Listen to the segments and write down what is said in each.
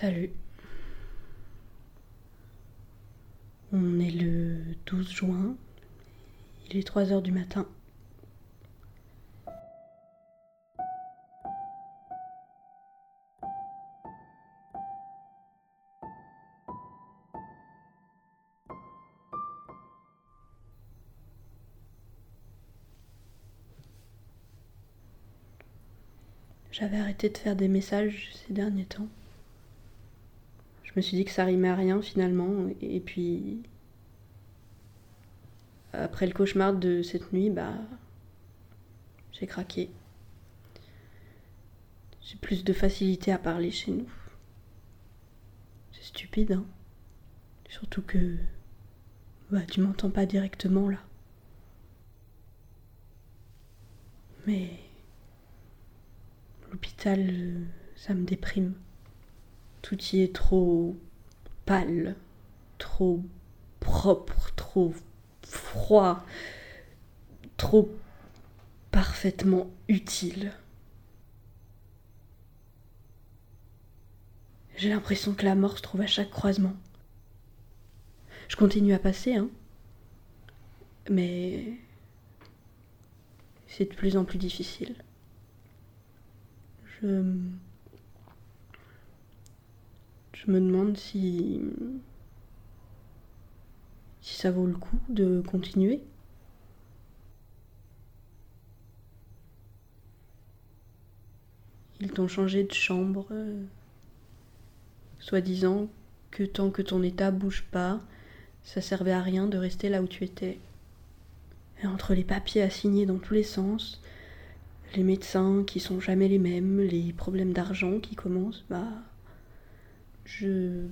Salut. On est le 12 juin. Il est 3 heures du matin. J'avais arrêté de faire des messages ces derniers temps. Je me suis dit que ça rimait à rien finalement. Et puis. Après le cauchemar de cette nuit, bah. J'ai craqué. J'ai plus de facilité à parler chez nous. C'est stupide, hein. Surtout que. Bah, tu m'entends pas directement là. Mais. L'hôpital, euh, ça me déprime. Tout y est trop pâle, trop propre, trop froid, trop parfaitement utile. J'ai l'impression que la mort se trouve à chaque croisement. Je continue à passer, hein. Mais c'est de plus en plus difficile. Je je me demande si. si ça vaut le coup de continuer. Ils t'ont changé de chambre, euh, soi-disant que tant que ton état bouge pas, ça servait à rien de rester là où tu étais. Et entre les papiers à signer dans tous les sens, les médecins qui sont jamais les mêmes, les problèmes d'argent qui commencent, bah je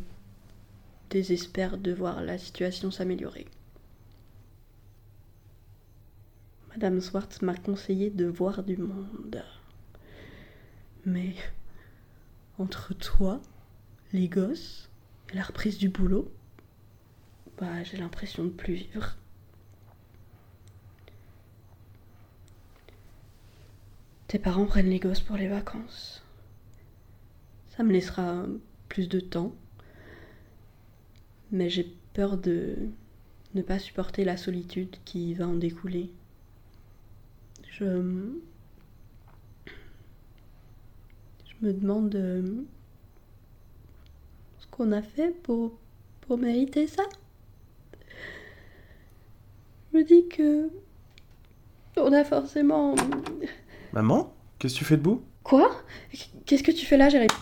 désespère de voir la situation s'améliorer. Madame Swartz m'a conseillé de voir du monde. Mais entre toi, les gosses et la reprise du boulot, bah j'ai l'impression de plus vivre. Tes parents prennent les gosses pour les vacances. Ça me laissera plus de temps. Mais j'ai peur de ne pas supporter la solitude qui va en découler. Je. Je me demande euh, ce qu'on a fait pour, pour mériter ça. Je me dis que. On a forcément. Maman Qu'est-ce que tu fais debout? Quoi? Qu'est-ce que tu fais là, Jérémy